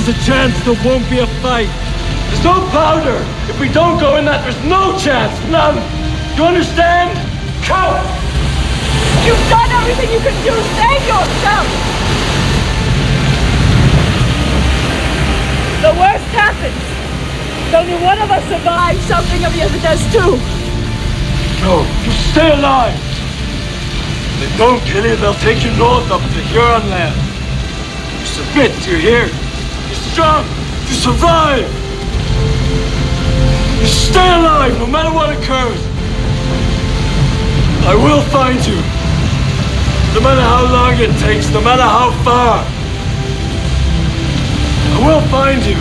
there's a chance there won't be a fight. There's no powder. If we don't go in that, there's no chance. None. You understand? Count! You've done everything you can do. Save yourself! The worst happens. Only one of us survives. Something of the other does too. No, you stay alive. If they don't kill you, they'll take you north up to Huron land. You submit, you hear? Strong. You survive. You stay alive no matter what occurs. I will find you. No matter how long it takes, no matter how far. I will find you.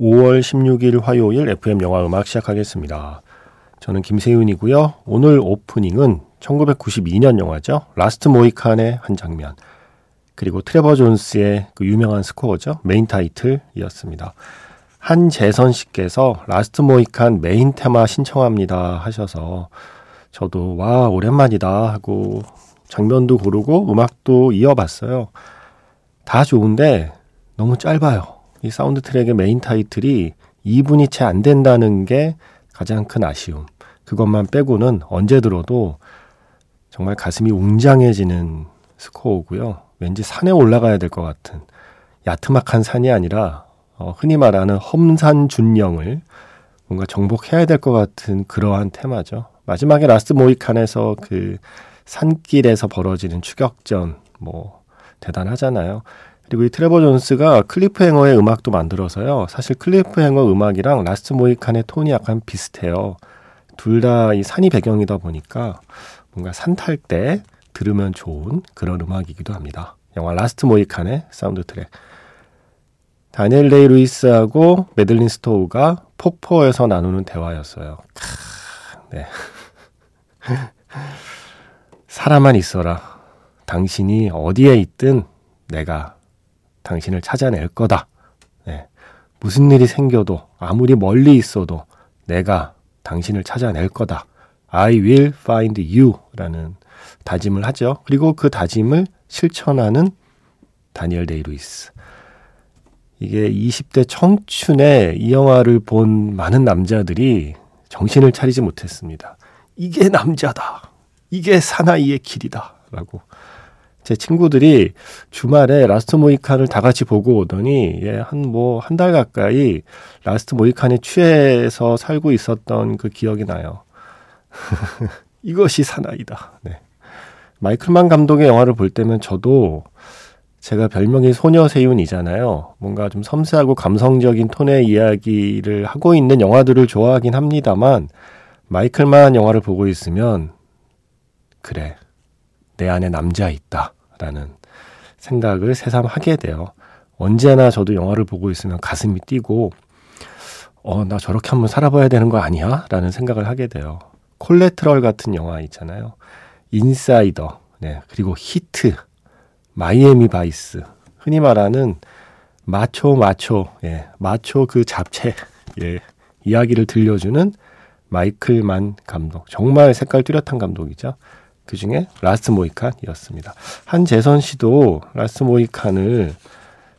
5월 16일 화요일 FM 영화 음악 시작하겠습니다. 저는 김세윤이고요. 오늘 오프닝은 1992년 영화죠. 라스트 모히칸의 한 장면. 그리고 트레버 존스의 그 유명한 스코어죠. 메인 타이틀이었습니다. 한재선 씨께서 라스트 모히칸 메인 테마 신청합니다 하셔서 저도 와 오랜만이다 하고 장면도 고르고 음악도 이어봤어요. 다 좋은데 너무 짧아요. 이 사운드 트랙의 메인 타이틀이 2분이 채 안 된다는 게 가장 큰 아쉬움. 그것만 빼고는 언제 들어도 정말 가슴이 웅장해지는 스코어고요. 왠지 산에 올라가야 될 것 같은 야트막한 산이 아니라 어, 흔히 말하는 험산 준령을 뭔가 정복해야 될 것 같은 그러한 테마죠. 마지막에 라스트 모히칸에서 그 산길에서 벌어지는 추격전 뭐 대단하잖아요. 그리고 이 트레버 존스가 클리프 행어의 음악도 만들어서요. 사실 클리프 행어 음악이랑 라스트 모히칸의 톤이 약간 비슷해요. 둘 다 이 산이 배경이다 보니까 뭔가 산탈 때 들으면 좋은 그런 음악이기도 합니다. 영화 라스트 모히칸의 사운드 트랙. 다니엘 데이 루이스하고 매들린 스토우가 폭포에서 나누는 대화였어요. 네. 살아만 있어라. 당신이 어디에 있든 내가 당신을 찾아낼 거다. 네. 무슨 일이 생겨도 아무리 멀리 있어도 내가 당신을 찾아낼 거다. I will find you 라는 다짐을 하죠. 그리고 그 다짐을 실천하는 다니엘 데이 루이스. 이게 20대 청춘에 이 영화를 본 많은 남자들이 정신을 차리지 못했습니다. 이게 남자다. 이게 사나이의 길이다. 라고. 제 친구들이 주말에 라스트 모히칸을 다 같이 보고 오더니, 예, 한 뭐, 한 달 가까이 라스트 모히칸에 취해서 살고 있었던 그 기억이 나요. 이것이 사나이다. 네. 마이클 만 감독의 영화를 볼 때면 저도 제가 별명이 소녀 세윤이잖아요. 뭔가 좀 섬세하고 감성적인 톤의 이야기를 하고 있는 영화들을 좋아하긴 합니다만, 마이클 만 영화를 보고 있으면, 그래, 내 안에 남자 있다. 라는 생각을 새삼 하게 돼요. 언제나 저도 영화를 보고 있으면 가슴이 뛰고, 어, 나 저렇게 한번 살아봐야 되는 거 아니야? 라는 생각을 하게 돼요. 콜래트럴 같은 영화 있잖아요. 인사이더, 네, 그리고 히트, 마이애미 바이스, 흔히 말하는 마초 마초, 예, 마초 그 잡채, 예, 이야기를 들려주는 마이클 만 감독. 정말 색깔 뚜렷한 감독이죠. 그 중에 라스트 모히칸이었습니다. 한재선 씨도 라스트 모히칸을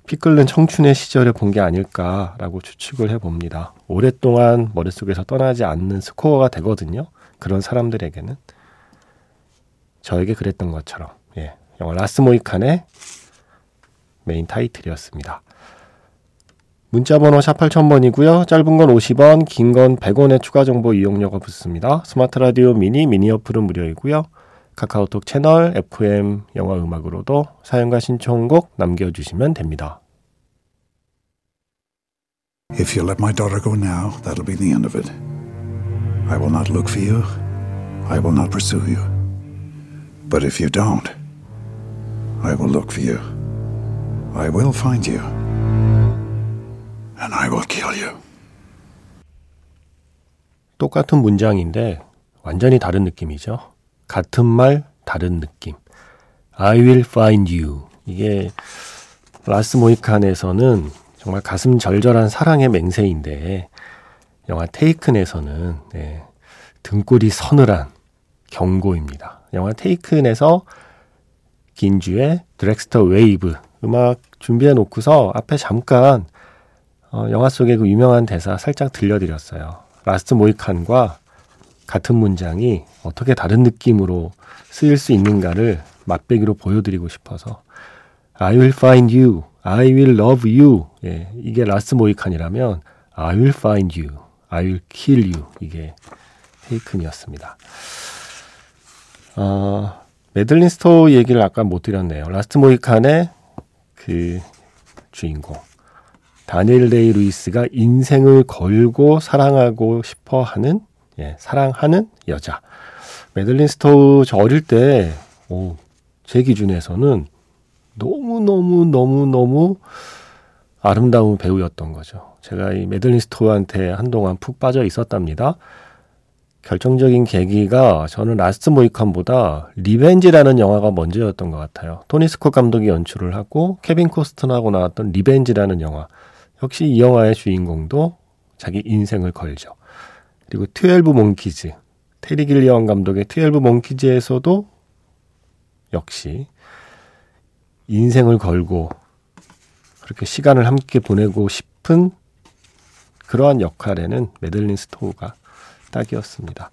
피 끓는 청춘의 시절에 본 게 아닐까라고 추측을 해봅니다. 오랫동안 머릿속에서 떠나지 않는 스코어가 되거든요. 그런 사람들에게는. 저에게 그랬던 것처럼. 예. 영화 라스트 모히칸의 메인 타이틀이었습니다. 문자번호 샵 8000번이고요. 짧은 건 50원, 긴 건 100원의 추가 정보 이용료가 붙습니다. 스마트 라디오 미니, 미니 어플은 무료이고요. 카카오톡 채널 FM 영화 음악으로도 사연과 신청곡 남겨주시면 됩니다. If you let my daughter go now, that'll be the end of it. I will not look for you. I will not pursue you. But if you don't, I will look for you. I will find you. And I will kill you. 똑같은 문장인데 완전히 다른 느낌이죠. 같은 말, 다른 느낌. I will find you. 이게 라스 모이칸에서는 정말 가슴 절절한 사랑의 맹세인데 영화 테이큰에서는 네, 등골이 서늘한 경고입니다. 영화 테이큰에서 긴주의 Dragster Wave 음악 준비해 놓고서 앞에 잠깐 어, 영화 속의 그 유명한 대사 살짝 들려드렸어요. 라스트 모히칸과 같은 문장이 어떻게 다른 느낌으로 쓰일 수 있는가를 맛배기로 보여드리고 싶어서 I will find you, I will love you. 예, 이게 라스트 모히칸이라면 I will find you, I will kill you. 이게 테이큰이었습니다. 어, 메들린 스토우 얘기를 아까 못 드렸네요. 라스트 모히칸의 그 주인공. 다니엘 데이 루이스가 인생을 걸고 사랑하고 싶어 하는, 예, 사랑하는 여자. 메들린 스토우 저 어릴 때, 오, 제 기준에서는 너무너무너무너무 아름다운 배우였던 거죠. 제가 이 메들린 스토우한테 한동안 푹 빠져 있었답니다. 결정적인 계기가 저는 라스트 모히칸보다 리벤지라는 영화가 먼저였던 것 같아요. 토니 스콧 감독이 연출을 하고 케빈 코스트너하고 나왔던 리벤지라는 영화. 역시 이 영화의 주인공도 자기 인생을 걸죠. 그리고 트웰브 몽키즈. 테리 길리언 감독의 트웰브 몽키즈에서도 역시 인생을 걸고 그렇게 시간을 함께 보내고 싶은 그러한 역할에는 메들린 스토우가 딱이었습니다.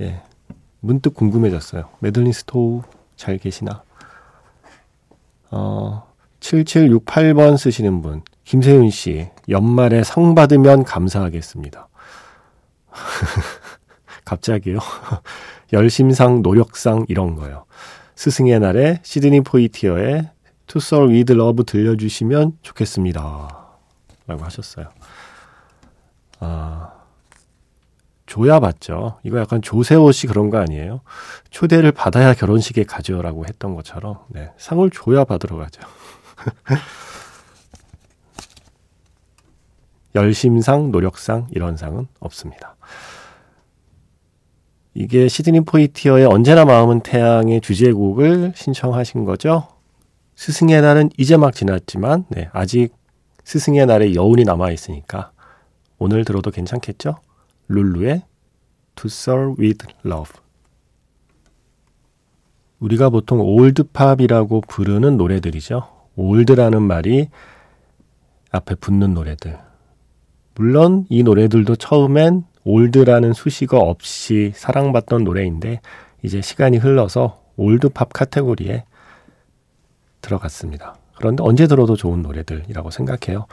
예. 문득 궁금해졌어요. 메들린 스토우 잘 계시나? 어, 7768번 쓰시는 분. 김세윤 씨, 연말에 상 받으면 감사하겠습니다. 갑자기요? 열심상, 노력상, 이런 거요. 스승의 날에 시드니 포이티어의 To Soul With Love 들려주시면 좋겠습니다. 라고 하셨어요. 아, 줘야 받죠. 이거 약간 조세호 씨 그런 거 아니에요? 초대를 받아야 결혼식에 가죠라고 했던 것처럼 네, 상을 줘야 받으러 가죠. 열심상, 노력상 이런 상은 없습니다. 이게 시드니 포이티어의 언제나 마음은 태양의 주제곡을 신청하신 거죠. 스승의 날은 이제 막 지났지만 네, 아직 스승의 날의 여운이 남아 있으니까 오늘 들어도 괜찮겠죠? 룰루의 To Sir With Love 우리가 보통 올드팝이라고 부르는 노래들이죠. old라는 말이 앞에 붙는 노래들. 물론 이 노래들도 처음엔 올드라는 수식어 없이 사랑받던 노래인데 이제 시간이 흘러서 올드팝 카테고리에 들어갔습니다. 그런데 언제 들어도 좋은 노래들이라고 생각해요.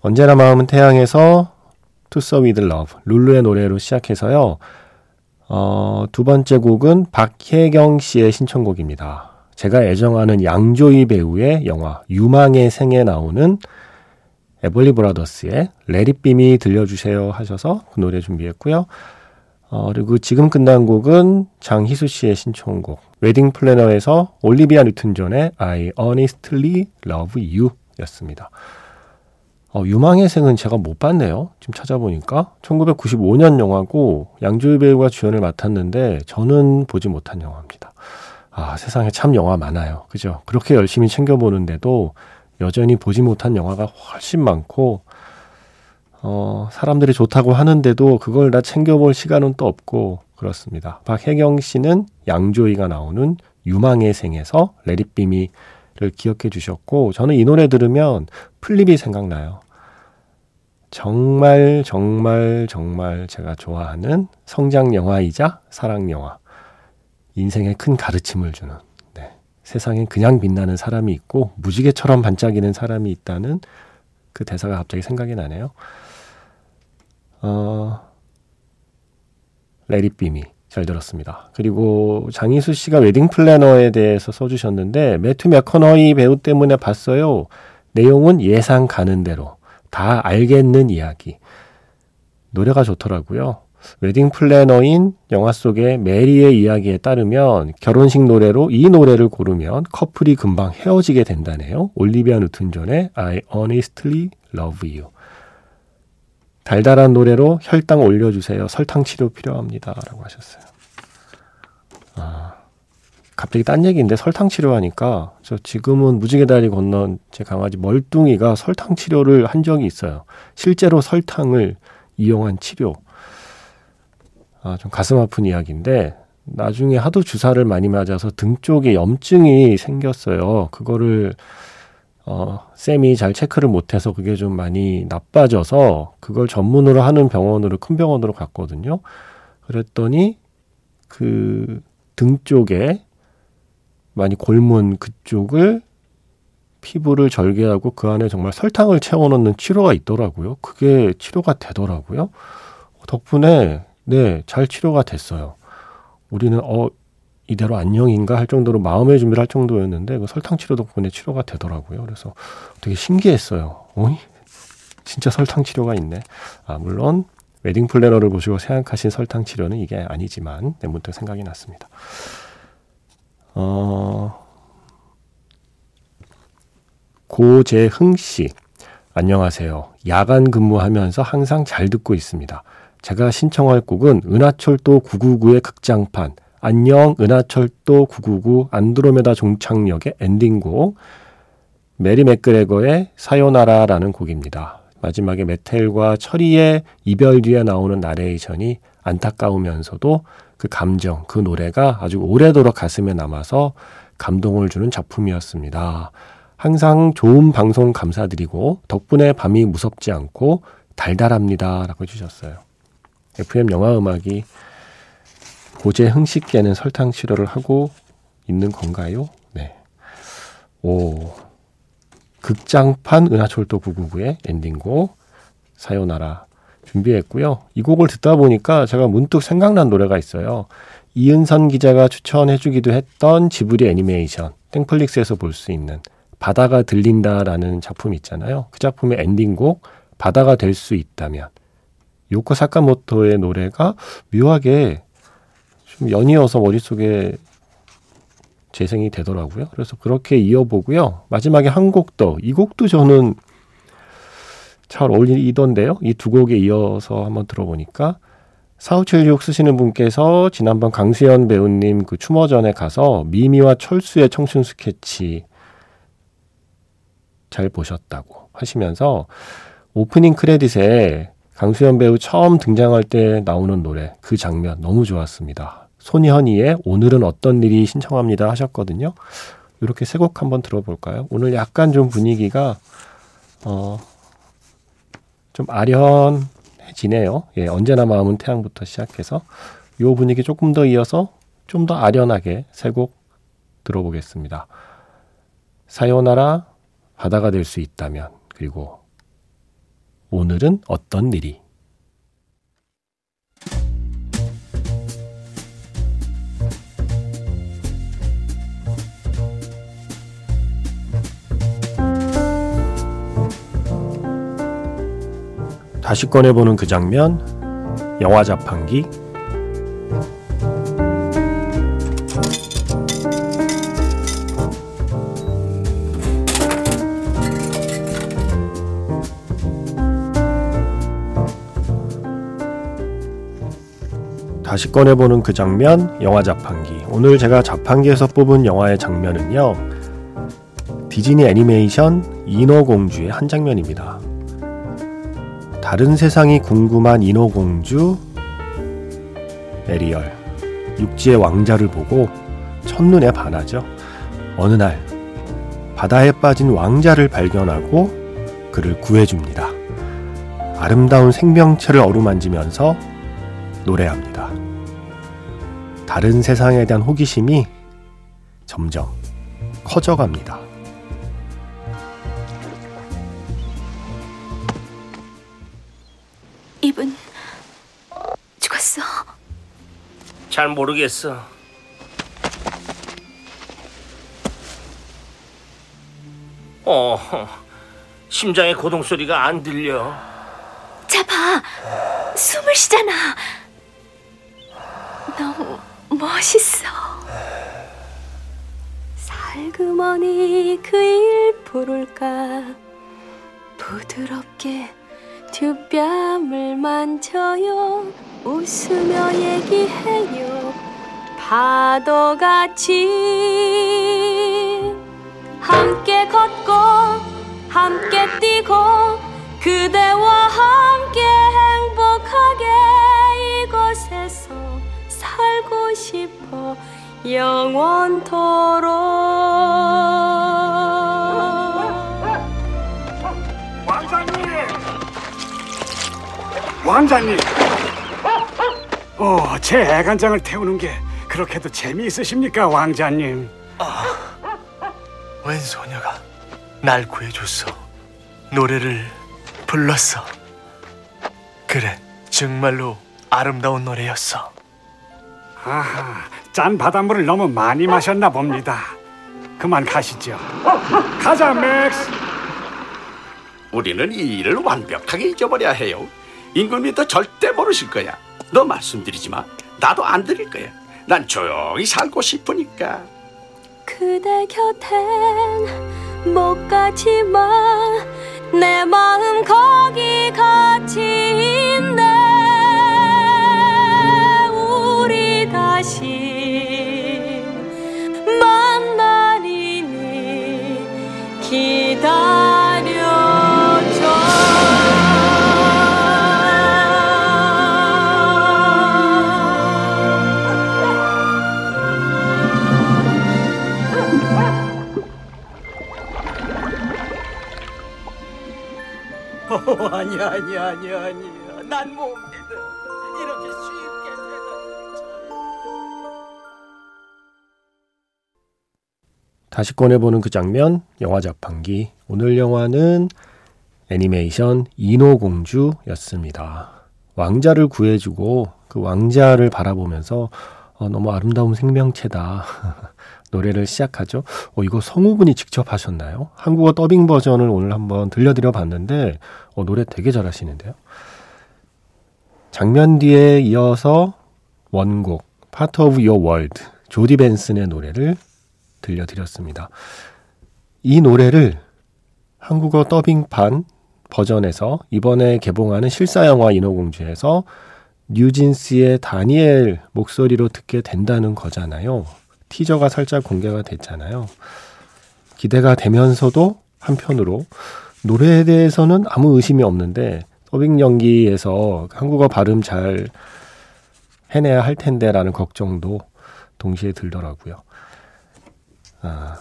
언제나 마음은 태양에서 So With Love, 룰루의 노래로 시작해서요. 어, 두 번째 곡은 박혜경 씨의 신청곡입니다. 제가 애정하는 양조희 배우의 영화 유망의 생에 나오는 에벌리 브라더스의 Let It Be Me 들려주세요 하셔서 그 노래 준비했고요. 어, 그리고 지금 끝난 곡은 장희수 씨의 신청곡 웨딩 플래너에서 올리비아 뉴튼 존의 I Honestly Love You 였습니다. 어, 유망의 생은 제가 못 봤네요. 지금 찾아보니까 1995년 영화고 양조위 배우가 주연을 맡았는데 저는 보지 못한 영화입니다. 아, 세상에 참 영화 많아요. 그죠? 그렇게 열심히 챙겨보는데도 여전히 보지 못한 영화가 훨씬 많고 어, 사람들이 좋다고 하는데도 그걸 다 챙겨볼 시간은 또 없고 그렇습니다. 박혜경 씨는 양조희가 나오는 유망의 생에서 레리비미를 기억해 주셨고 저는 이 노래 들으면 플립이 생각나요. 정말 정말 정말 제가 좋아하는 성장 영화이자 사랑 영화. 인생에 큰 가르침을 주는 네. 세상엔 그냥 빛나는 사람이 있고 무지개처럼 반짝이는 사람이 있다는 그 대사가 갑자기 생각이 나네요. 어, Let It Be Me 잘 들었습니다. 그리고 장희수 씨가 웨딩 플래너에 대해서 써주셨는데 매튜 맥커너이 배우 때문에 봤어요. 내용은 예상 가는 대로 다 알겠는 이야기. 노래가 좋더라고요. 웨딩 플래너인 영화 속의 메리의 이야기에 따르면 결혼식 노래로 이 노래를 고르면 커플이 금방 헤어지게 된다네요. 올리비아 뉴튼 존의 I Honestly Love You. 달달한 노래로 혈당 올려주세요. 설탕 치료 필요합니다. 라고 하셨어요. 아, 갑자기 딴 얘기인데 설탕 치료하니까 저 지금은 무지개 다리 건넌 제 강아지 멀뚱이가 설탕 치료를 한 적이 있어요. 실제로 설탕을 이용한 치료. 아, 좀 가슴 아픈 이야기인데 나중에 하도 주사를 많이 맞아서 등 쪽에 염증이 생겼어요. 그거를 어, 쌤이 잘 체크를 못해서 그게 좀 많이 나빠져서 그걸 전문으로 하는 병원으로 큰 병원으로 갔거든요. 그랬더니 그 등 쪽에 많이 골문 그쪽을 피부를 절개하고 그 안에 정말 설탕을 채워넣는 치료가 있더라고요. 그게 치료가 되더라고요. 덕분에 네, 잘 치료가 됐어요. 우리는 어 이대로 안녕인가 할 정도로 마음의 준비를 할 정도였는데 그 설탕 치료 덕분에 치료가 되더라고요. 그래서 되게 신기했어요. 어이? 진짜 설탕 치료가 있네. 아, 물론 웨딩 플래너를 보시고 생각하신 설탕 치료는 이게 아니지만 내 문득 생각이 났습니다. 어, 고재흥 씨. 안녕하세요. 야간 근무하면서 항상 잘 듣고 있습니다. 제가 신청할 곡은 은하철도 999의 극장판 안녕 은하철도 999 안드로메다 종착역의 엔딩곡 메리 맥그레거의 사요나라라는 곡입니다. 마지막에 메텔과 철이의 이별 뒤에 나오는 나레이션이 안타까우면서도 그 감정, 그 노래가 아주 오래도록 가슴에 남아서 감동을 주는 작품이었습니다. 항상 좋은 방송 감사드리고 덕분에 밤이 무섭지 않고 달달합니다. 라고 해주셨어요. FM 영화 음악이 고제 흥식계는 설탕 치료를 하고 있는 건가요? 네. 오. 극장판 은하철도 999의 엔딩곡 사요나라 준비했고요. 이 곡을 듣다 보니까 제가 문득 생각난 노래가 있어요. 이은선 기자가 추천해주기도 했던 지브리 애니메이션 땡플릭스에서 볼 수 있는 바다가 들린다라는 작품 있잖아요. 그 작품의 엔딩곡 바다가 될 수 있다면 요코 사카모토의 노래가 묘하게 좀 연이어서 머릿속에 재생이 되더라고요. 그래서 그렇게 이어보고요. 마지막에 한 곡 더. 이 곡도 저는 잘 어울리던데요. 이 두 곡에 이어서 한번 들어보니까 사우칠육 쓰시는 분께서 지난번 강수현 배우님 그 추모전에 가서 미미와 철수의 청춘 스케치 잘 보셨다고 하시면서 오프닝 크레딧에 강수현 배우 처음 등장할 때 나오는 노래 그 장면 너무 좋았습니다. 손현희의 오늘은 어떤 일이 신청합니다 하셨거든요. 이렇게 세 곡 한번 들어볼까요? 오늘 약간 좀 분위기가 어, 좀 아련해지네요. 예, 언제나 마음은 태양부터 시작해서 요 분위기 조금 더 이어서 좀 더 아련하게 세 곡 들어보겠습니다. 사요나라 바다가 될 수 있다면 그리고 오늘은 어떤 일이 다시 꺼내보는 그 장면 영화 자판기 다시 꺼내보는 그 장면, 영화 자판기. 오늘 제가 자판기에서 뽑은 영화의 장면은요, 디즈니 애니메이션 인어공주의 한 장면입니다. 다른 세상이 궁금한 인어공주 에리얼, 육지의 왕자를 보고 첫눈에 반하죠. 어느 날, 바다에 빠진 왕자를 발견하고 그를 구해줍니다. 아름다운 생명체를 어루만지면서 노래합니다. 다른 세상에 대한 호기심이 점점 커져갑니다. 잘 모르겠어. 어, 심장의 고동 소리가 안 들려. 자 봐, 숨을 쉬잖아. 너무 멋있어. 살그머니 그일 부를까 부드럽게 뒷뺨을 만져요 웃으며 얘기해요 파도같이 함께 걷고 함께 뛰고 그대와 함께 행복하게 이곳에서 살고 싶어 영원토 영원토록 왕자님! 왕자님! 어, 제 애간장을 태우는 게 그렇게도 재미있으십니까, 왕자님? 웬 소녀가 날 구해줬어. 노래를 불렀어. 그래, 정말로 아름다운 노래였어. 아하, 짠 바닷물을 너무 많이 마셨나 봅니다. 그만 가시죠. 가자, 맥스! 우리는 이 일을 완벽하게 잊어버려야 해요. 임금님도 절대 모르실 거야. 너 말씀드리지 마. 나도 안 드릴 거야. 난 조용히 살고 싶으니까. 그대 곁엔 못 가지만 내 마음 거기 같이 있네 우리 다시 아니야 아니야 아니야 아니야 난못 믿어 이렇게 쉽게 되다니 다시 꺼내보는 그 장면, 영화 자판기. 오늘 영화는 애니메이션 인어공주였습니다. 왕자를 구해주고 그 왕자를 바라보면서 어, 너무 아름다운 생명체다. 노래를 시작하죠. 어, 이거 성우분이 직접 하셨나요? 한국어 더빙 버전을 오늘 한번 들려드려 봤는데, 어, 노래 되게 잘하시는데요. 장면 뒤에 이어서 원곡, Part of Your World, 조디 벤슨의 노래를 들려드렸습니다. 이 노래를 한국어 더빙판 버전에서 이번에 개봉하는 실사영화 인어공주에서 뉴진스의 다니엘 목소리로 듣게 된다는 거잖아요. 티저가 살짝 공개가 됐잖아요. 기대가 되면서도 한편으로 노래에 대해서는 아무 의심이 없는데 더빙 연기에서 한국어 발음 잘 해내야 할 텐데라는 걱정도 동시에 들더라고요. 아,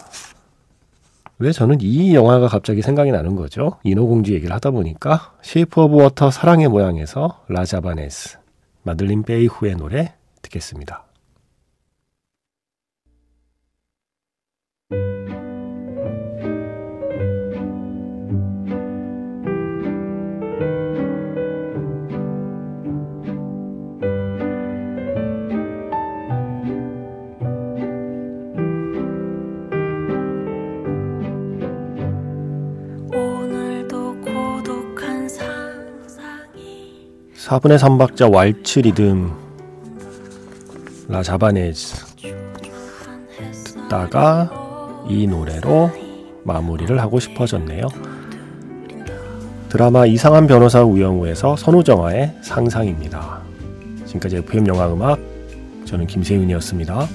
왜 저는 이 영화가 갑자기 생각이 나는 거죠? 인어공주 얘기를 하다 보니까 쉐이프 오브 워터 사랑의 모양에서 La Javanaise 마들린 페이루의 노래 듣겠습니다. 4분의 3박자 왈츠 리듬 라 자바네즈 듣다가 이 노래로 마무리를 하고 싶어졌네요. 드라마 이상한 변호사 우영우에서 선우정아의 상상입니다. 지금까지 FM 영화 음악 저는 김세윤이었습니다.